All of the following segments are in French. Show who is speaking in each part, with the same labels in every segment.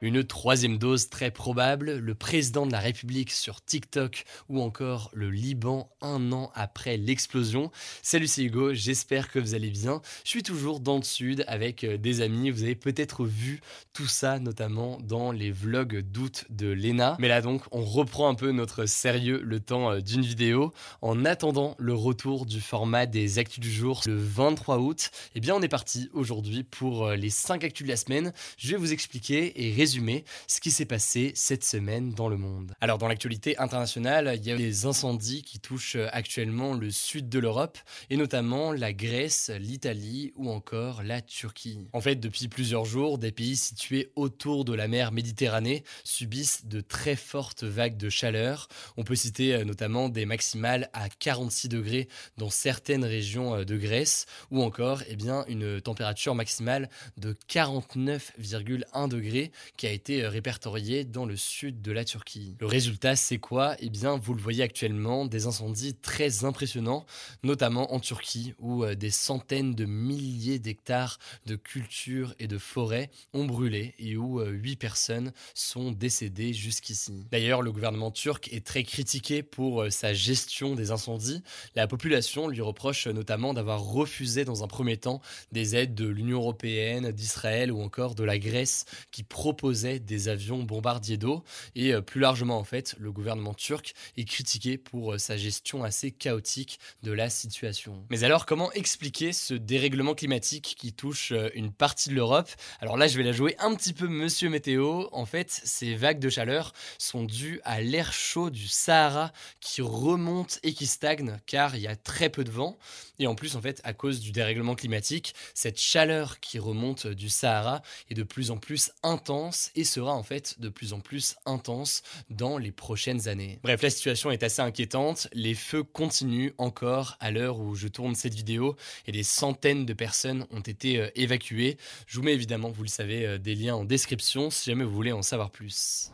Speaker 1: Une troisième dose très probable, le président de la République sur TikTok ou encore le Liban un an après l'explosion. Salut c'est Hugo, j'espère que vous allez bien. Je suis toujours dans le sud avec euh, des amis, vous avez peut-être vu tout ça notamment dans les vlogs d'août de Lena. Mais là donc on reprend un peu notre sérieux le temps euh, d'une vidéo. En attendant le retour du format des actus du jour le 23 août, eh bien on est parti aujourd'hui pour euh, les 5 actus de la semaine. Je vais vous expliquer et résumer ce qui s'est passé cette semaine dans le monde. Alors dans l'actualité internationale, il y a des incendies qui touchent actuellement le sud de l'Europe et notamment la Grèce, l'Italie ou encore la Turquie. En fait, depuis plusieurs jours, des pays situés autour de la mer Méditerranée subissent de très fortes vagues de chaleur. On peut citer euh, notamment des maximales à 46 degrés dans certaines régions euh, de Grèce ou encore eh bien, une température maximale de 49,1 degrés qui a été euh, répertorié dans le sud de la Turquie. Le résultat, c'est quoi? Eh bien, vous le voyez actuellement, des incendies très impressionnants, notamment en Turquie, où euh, des centaines de milliers d'hectares de cultures et de forêts ont brûlé et où 8 euh, personnes sont décédées jusqu'ici. D'ailleurs, le gouvernement turc est très critiqué pour sa gestion des incendies. La population lui reproche notamment d'avoir refusé dans un premier temps des aides de l'Union européenne, d'Israël ou encore de la Grèce qui proposent des avions bombardiers d'eau et euh, plus largement en fait le gouvernement turc est critiqué pour euh, sa gestion assez chaotique de la situation. Mais alors comment expliquer ce dérèglement climatique qui touche euh, une partie de l'Europe? Alors là je vais la jouer un petit peu monsieur météo. En fait ces vagues de chaleur sont dues à l'air chaud du Sahara qui remonte et qui stagne car il y a très peu de vent et en plus en fait à cause du dérèglement climatique cette chaleur qui remonte du Sahara est de plus en plus intense et sera en fait de plus en plus intense dans les prochaines années. Bref, la situation est assez inquiétante, les feux continuent encore à l'heure où je tourne cette vidéo et des centaines de personnes ont été euh, évacuées. Je vous mets évidemment, vous le savez, euh, des liens en description si jamais vous voulez en savoir plus.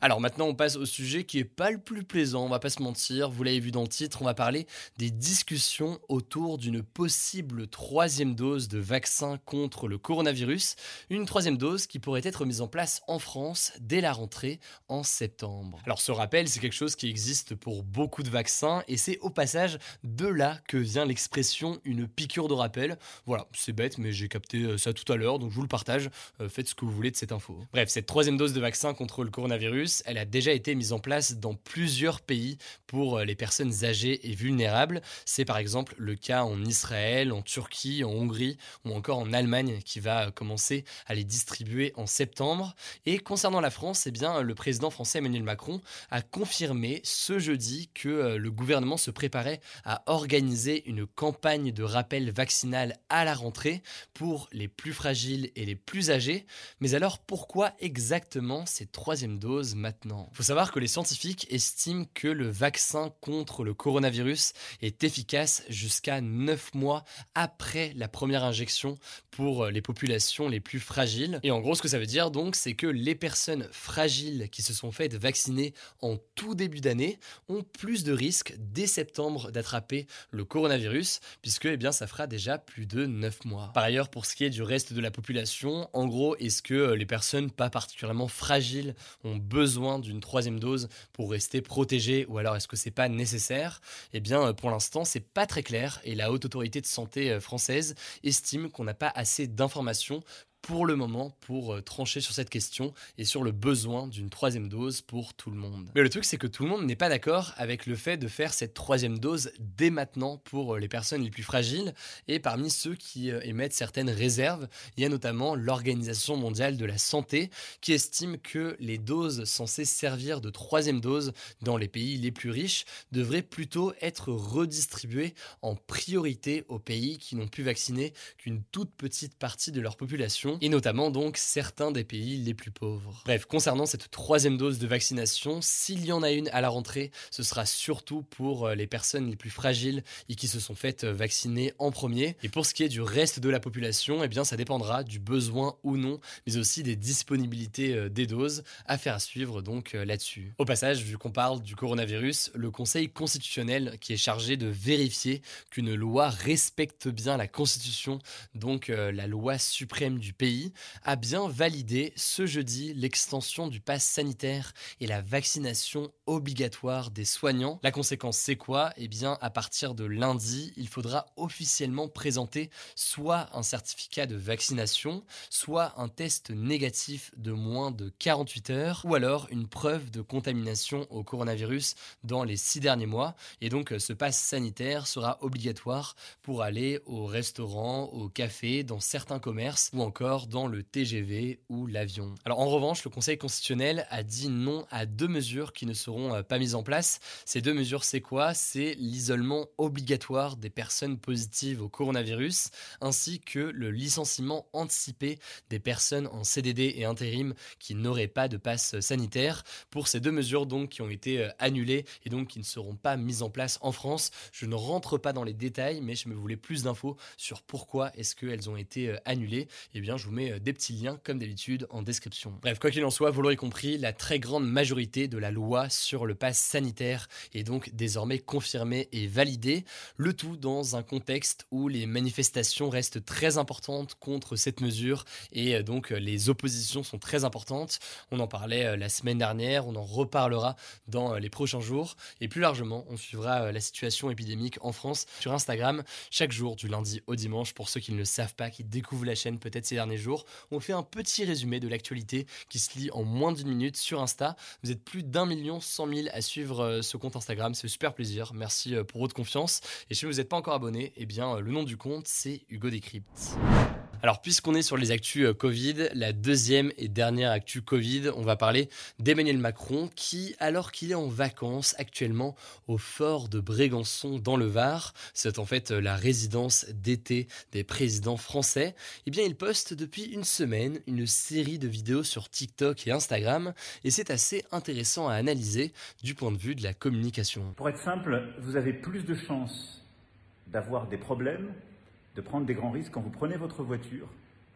Speaker 1: Alors maintenant, on passe au sujet qui est pas le plus plaisant, on va pas se mentir, vous l'avez vu dans le titre, on va parler des discussions autour d'une possible troisième dose de vaccin contre le coronavirus, une troisième dose qui pourrait être mise en place en France dès la rentrée en septembre. Alors ce rappel, c'est quelque chose qui existe pour beaucoup de vaccins et c'est au passage de là que vient l'expression une piqûre de rappel. Voilà, c'est bête mais j'ai capté euh, ça tout à l'heure donc je vous le partage, euh, faites ce que vous voulez de cette info. Bref, cette troisième dose de vaccin contre le coronavirus elle a déjà été mise en place dans plusieurs pays pour euh, les personnes âgées et vulnérables. C'est par exemple le cas en Israël, en Turquie, en Hongrie ou encore en Allemagne qui va commencer à les distribuer en septembre. Et concernant la France, eh bien, le président français Emmanuel Macron a confirmé ce jeudi que euh, le gouvernement se préparait à organiser une campagne de rappel vaccinal à la rentrée pour les plus fragiles et les plus âgés. Mais alors pourquoi exactement cette troisième dose maintenant. Il faut savoir que les scientifiques estiment que le vaccin contre le coronavirus est efficace jusqu'à 9 mois après la première injection pour les populations les plus fragiles. Et en gros, ce que ça veut dire donc, c'est que les personnes fragiles qui se sont faites vacciner en tout début d'année ont plus de risques dès septembre d'attraper le coronavirus, puisque eh bien, ça fera déjà plus de 9 mois. Par ailleurs, pour ce qui est du reste de la population, en gros, est-ce que les personnes pas particulièrement fragiles ont besoin d'une troisième dose pour rester protégé ou alors est-ce que c'est pas nécessaire? Eh bien, euh, pour l'instant, c'est pas très clair et la haute autorité de santé euh, française estime qu'on n'a pas assez d'informations pour le moment pour euh, trancher sur cette question et sur le besoin d'une troisième dose pour tout le monde. Mais le truc, c'est que tout le monde n'est pas d'accord avec le fait de faire cette troisième dose dès maintenant pour euh, les personnes les plus fragiles. Et parmi ceux qui euh, émettent certaines réserves, il y a notamment l'Organisation mondiale de la santé qui estime que les doses censées servir de troisième dose dans les pays les plus riches devraient plutôt être redistribuées en priorité aux pays qui n'ont pu vacciner qu'une toute petite partie de leur population et notamment donc certains des pays les plus pauvres. Bref, concernant cette troisième dose de vaccination, s'il y en a une à la rentrée, ce sera surtout pour euh, les personnes les plus fragiles et qui se sont faites euh, vacciner en premier. Et pour ce qui est du reste de la population, eh bien ça dépendra du besoin ou non, mais aussi des disponibilités euh, des doses. à faire suivre donc là-dessus. Au passage, vu qu'on parle du coronavirus, le Conseil constitutionnel qui est chargé de vérifier qu'une loi respecte bien la Constitution, donc la loi suprême du pays, a bien validé ce jeudi l'extension du pass sanitaire et la vaccination obligatoire des soignants. La conséquence, c'est quoi? Eh bien, à partir de lundi, il faudra officiellement présenter soit un certificat de vaccination, soit un test négatif de moins de 48 heures, ou alors une preuve de contamination au coronavirus dans les six derniers mois. Et donc, ce pass sanitaire sera obligatoire pour aller au restaurant, au café, dans certains commerces ou encore dans le TGV ou l'avion. Alors en revanche, le Conseil constitutionnel a dit non à deux mesures qui ne seront euh, pas mises en place. Ces deux mesures, c'est quoi? C'est l'isolement obligatoire des personnes positives au coronavirus, ainsi que le licenciement anticipé des personnes en CDD et intérim qui n'auraient pas de passe sanitaire. Pour ces deux mesures donc qui ont été euh, annulées et donc qui ne seront pas mises en place en France, je ne rentre pas dans les détails, mais je me voulais plus d'infos sur pourquoi est-ce qu'elles ont été euh, annulées. Eh bien, je vous mets euh, des petits liens, comme d'habitude, en description. Bref, quoi qu'il en soit, vous l'aurez compris, la très grande majorité de la loi sur le pass sanitaire est donc désormais confirmée et validée, le tout dans un contexte où les manifestations restent très importantes contre cette mesure et euh, donc euh, les oppositions sont très importantes. On en parlait la semaine dernière, on en reparlera dans les prochains jours et plus largement, on suivra la situation épidémique en France sur Instagram chaque jour du lundi au dimanche pour ceux qui ne le savent pas, qui découvrent la chaîne peut-être ces derniers jours. On fait un petit résumé de l'actualité qui se lit en moins d'une minute sur Insta. Vous êtes plus d'un million cent mille à suivre euh, ce compte Instagram. C'est super plaisir. Merci euh, pour votre confiance. Et si vous n'êtes pas encore abonné, eh bien, euh, le nom du compte, c'est Hugo Décrypte. Alors, puisqu'on est sur les actus euh, Covid, la deuxième et dernière actu Covid, on va parler d'Emmanuel Macron qui, alors qu'il est en vacances actuellement au fort de Brégançon dans le Var, c'est en fait euh, la résidence d'été des présidents français, eh bien, il poste depuis une semaine une série de vidéos sur TikTok et Instagram et c'est assez intéressant à analyser du point de vue de la communication.
Speaker 2: Pour être simple, vous avez plus de chances d'avoir des problèmes de prendre des grands risques quand vous prenez votre voiture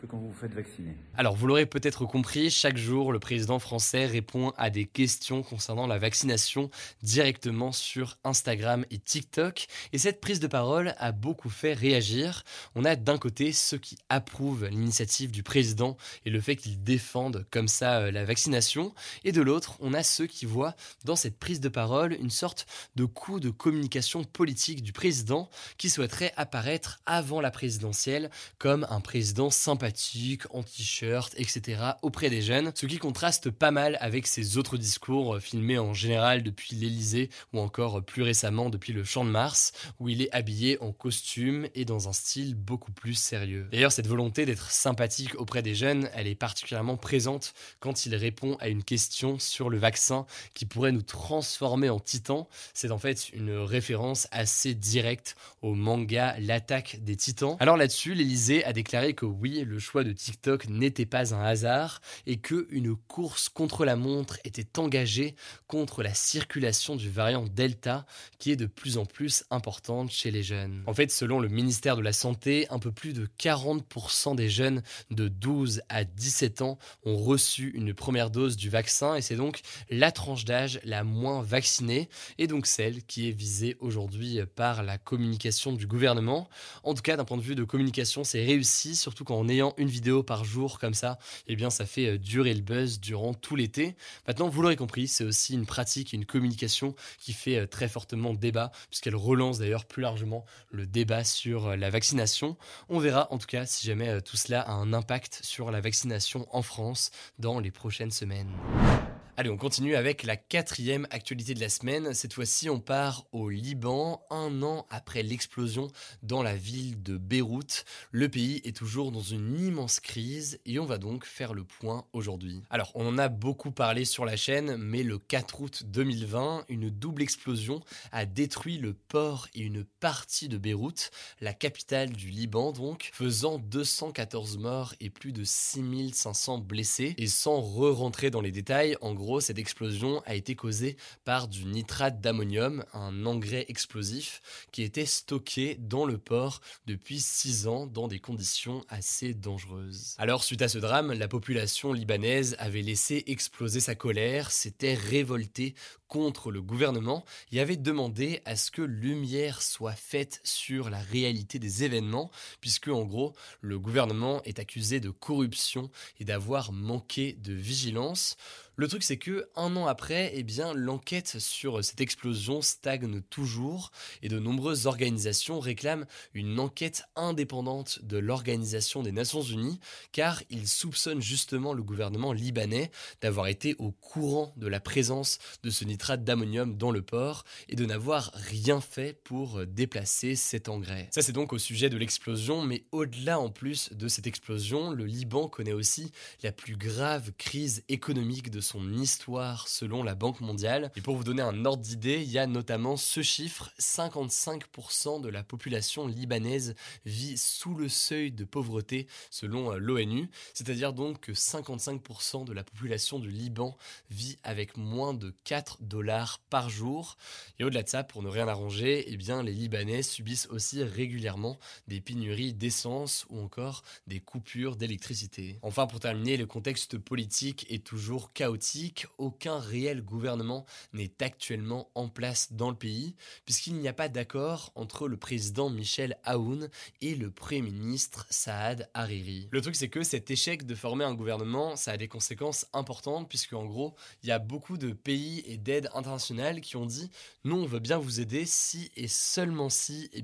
Speaker 2: quand vous vous faites vacciner.
Speaker 1: Alors, vous l'aurez peut-être compris, chaque jour, le président français répond à des questions concernant la vaccination directement sur Instagram et TikTok. Et cette prise de parole a beaucoup fait réagir. On a d'un côté ceux qui approuvent l'initiative du président et le fait qu'il défende comme ça euh, la vaccination. Et de l'autre, on a ceux qui voient dans cette prise de parole une sorte de coup de communication politique du président qui souhaiterait apparaître avant la présidentielle comme un président sympathique en t-shirt, etc. auprès des jeunes, ce qui contraste pas mal avec ses autres discours euh, filmés en général depuis l'Elysée ou encore euh, plus récemment depuis le Champ de Mars, où il est habillé en costume et dans un style beaucoup plus sérieux. D'ailleurs, cette volonté d'être sympathique auprès des jeunes, elle est particulièrement présente quand il répond à une question sur le vaccin qui pourrait nous transformer en titans. C'est en fait une référence assez directe au manga L'attaque des titans. Alors là-dessus, l'Elysée a déclaré que oui, le choix de TikTok n'était pas un hasard et que une course contre la montre était engagée contre la circulation du variant Delta qui est de plus en plus importante chez les jeunes. En fait, selon le ministère de la Santé, un peu plus de 40% des jeunes de 12 à 17 ans ont reçu une première dose du vaccin et c'est donc la tranche d'âge la moins vaccinée et donc celle qui est visée aujourd'hui par la communication du gouvernement. En tout cas, d'un point de vue de communication, c'est réussi, surtout qu'en ayant une vidéo par jour comme ça, eh bien ça fait durer le buzz durant tout l'été. Maintenant, vous l'aurez compris, c'est aussi une pratique, une communication qui fait très fortement débat, puisqu'elle relance d'ailleurs plus largement le débat sur la vaccination. On verra en tout cas si jamais tout cela a un impact sur la vaccination en France dans les prochaines semaines. Allez, on continue avec la quatrième actualité de la semaine. Cette fois-ci, on part au Liban, un an après l'explosion dans la ville de Beyrouth. Le pays est toujours dans une immense crise et on va donc faire le point aujourd'hui. Alors, on en a beaucoup parlé sur la chaîne, mais le 4 août 2020, une double explosion a détruit le port et une partie de Beyrouth, la capitale du Liban donc, faisant 214 morts et plus de 6500 blessés. Et sans re-rentrer dans les détails, en gros, cette explosion a été causée par du nitrate d'ammonium, un engrais explosif qui était stocké dans le port depuis 6 ans dans des conditions assez dangereuses. Alors, suite à ce drame, la population libanaise avait laissé exploser sa colère, s'était révoltée contre le gouvernement et avait demandé à ce que lumière soit faite sur la réalité des événements, puisque en gros, le gouvernement est accusé de corruption et d'avoir manqué de vigilance. Le truc c'est que un an après, eh bien l'enquête sur cette explosion stagne toujours et de nombreuses organisations réclament une enquête indépendante de l'Organisation des Nations Unies car ils soupçonnent justement le gouvernement libanais d'avoir été au courant de la présence de ce nitrate d'ammonium dans le port et de n'avoir rien fait pour déplacer cet engrais. Ça c'est donc au sujet de l'explosion mais au-delà en plus de cette explosion, le Liban connaît aussi la plus grave crise économique de son histoire selon la Banque mondiale. Et pour vous donner un ordre d'idée, il y a notamment ce chiffre, 55% de la population libanaise vit sous le seuil de pauvreté selon euh, l'ONU, c'est-à-dire donc que 55% de la population du Liban vit avec moins de 4 dollars par jour. Et au-delà de ça, pour ne rien arranger, eh bien les Libanais subissent aussi régulièrement des pénuries d'essence ou encore des coupures d'électricité. Enfin, pour terminer, le contexte politique est toujours chaotique aucun réel gouvernement n'est actuellement en place dans le pays, puisqu'il n'y a pas d'accord entre le président Michel Aoun et le Premier ministre Saad Hariri. Le truc c'est que cet échec de former un gouvernement, ça a des conséquences importantes, puisque en gros, il y a beaucoup de pays et d'aides internationales qui ont dit nous on veut bien vous aider si et seulement si eh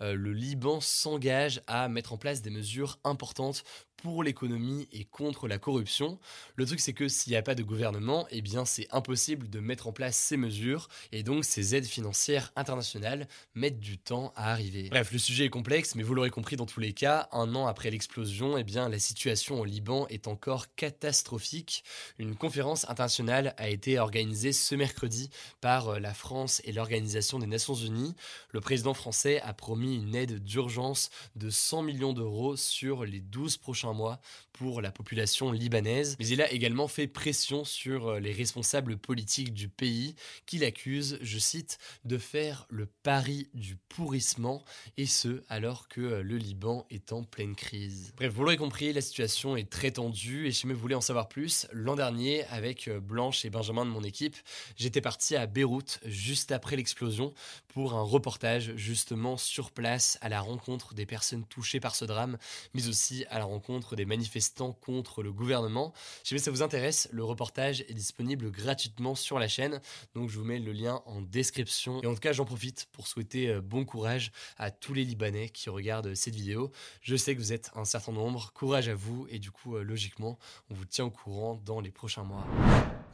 Speaker 1: euh, le Liban s'engage à mettre en place des mesures importantes pour l'économie et contre la corruption. Le truc c'est que s'il n'y a pas de gouvernement, eh bien c'est impossible de mettre en place ces mesures et donc ces aides financières internationales mettent du temps à arriver. Bref, le sujet est complexe, mais vous l'aurez compris dans tous les cas, un an après l'explosion, eh bien la situation au Liban est encore catastrophique. Une conférence internationale a été organisée ce mercredi par euh, la France et l'Organisation des Nations Unies. Le président français a promis une aide d'urgence de 100 millions d'euros sur les 12 prochains mois pour la population libanaise, mais il a également fait pression sur euh, les responsables politiques du pays qui l'accusent, je cite, de faire le pari du pourrissement, et ce alors que euh, le Liban est en pleine crise. Bref, vous l'aurez compris, la situation est très tendue, et si vous voulez en savoir plus, l'an dernier, avec euh, Blanche et Benjamin de mon équipe, j'étais parti à Beyrouth juste après l'explosion pour un reportage justement sur place à la rencontre des personnes touchées par ce drame, mais aussi à la rencontre des manifestants contre le gouvernement. Si ça vous intéresse, le reportage est disponible gratuitement sur la chaîne, donc je vous mets le lien en description. Et en tout cas, j'en profite pour souhaiter euh, bon courage à tous les Libanais qui regardent cette vidéo. Je sais que vous êtes un certain nombre, courage à vous, et du coup, euh, logiquement, on vous tient au courant dans les prochains mois.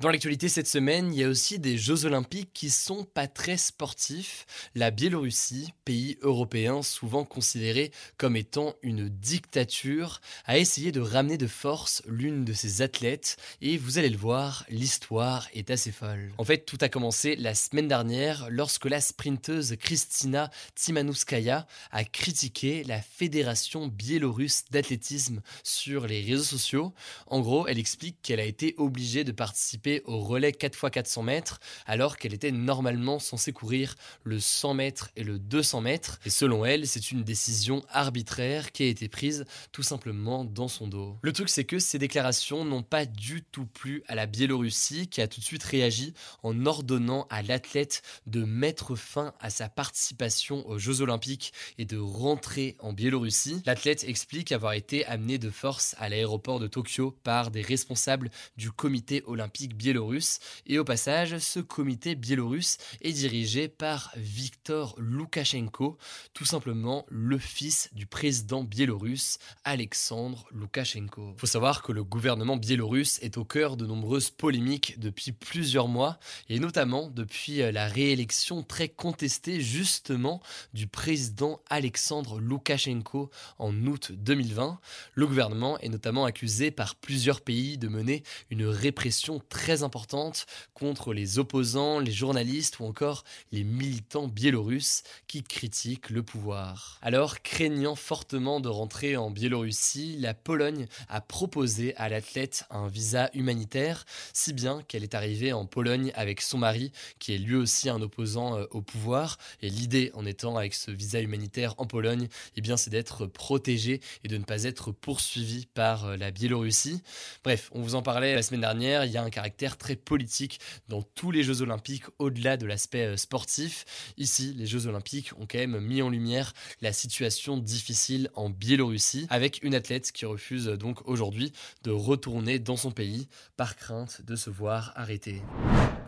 Speaker 1: Dans l'actualité cette semaine, il y a aussi des Jeux Olympiques qui sont pas très sportifs. La Biélorussie, pays européen souvent considéré comme étant une dictature, a essayé de ramener de force l'une de ses athlètes et vous allez le voir, l'histoire est assez folle. En fait, tout a commencé la semaine dernière lorsque la sprinteuse Kristina Timanouskaya a critiqué la Fédération biélorusse d'athlétisme sur les réseaux sociaux. En gros, elle explique qu'elle a été obligée de participer au relais 4x400 mètres alors qu'elle était normalement censée courir le 100 mètres et le 200 mètres. Et selon elle, c'est une décision arbitraire qui a été prise tout simplement dans son dos. Le truc c'est que ces déclarations n'ont pas du tout plu à la Biélorussie qui a tout de suite réagi en ordonnant à l'athlète de mettre fin à sa participation aux Jeux olympiques et de rentrer en Biélorussie. L'athlète explique avoir été amené de force à l'aéroport de Tokyo par des responsables du comité olympique biélorusse et au passage ce comité biélorusse est dirigé par Viktor Loukachenko, tout simplement le fils du président biélorusse Alexandre Loukachenko. Il faut savoir que le gouvernement biélorusse est au cœur de nombreuses polémiques depuis plusieurs mois et notamment depuis la réélection très contestée justement du président Alexandre Loukachenko en août 2020. Le gouvernement est notamment accusé par plusieurs pays de mener une répression très importante contre les opposants, les journalistes ou encore les militants biélorusses qui critiquent le pouvoir. Alors, craignant fortement de rentrer en Biélorussie, la Pologne a proposé à l'athlète un visa humanitaire, si bien qu'elle est arrivée en Pologne avec son mari, qui est lui aussi un opposant euh, au pouvoir. Et l'idée en étant avec ce visa humanitaire en Pologne, eh bien, c'est d'être protégé et de ne pas être poursuivi par euh, la Biélorussie. Bref, on vous en parlait la semaine dernière, il y a un caractère très politique dans tous les Jeux olympiques au-delà de l'aspect euh, sportif. Ici, les Jeux olympiques ont quand même mis en lumière la situation difficile en Biélorussie avec une athlète qui refuse donc aujourd'hui de retourner dans son pays par crainte de se voir arrêter.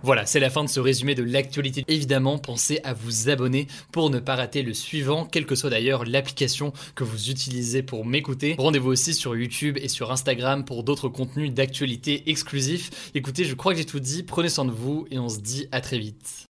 Speaker 1: Voilà, c'est la fin de ce résumé de l'actualité. Évidemment, pensez à vous abonner pour ne pas rater le suivant, quelle que soit d'ailleurs l'application que vous utilisez pour m'écouter. Rendez-vous aussi sur YouTube et sur Instagram pour d'autres contenus d'actualité exclusifs. Écoutez, je crois que j'ai tout dit, prenez soin de vous et on se dit à très vite.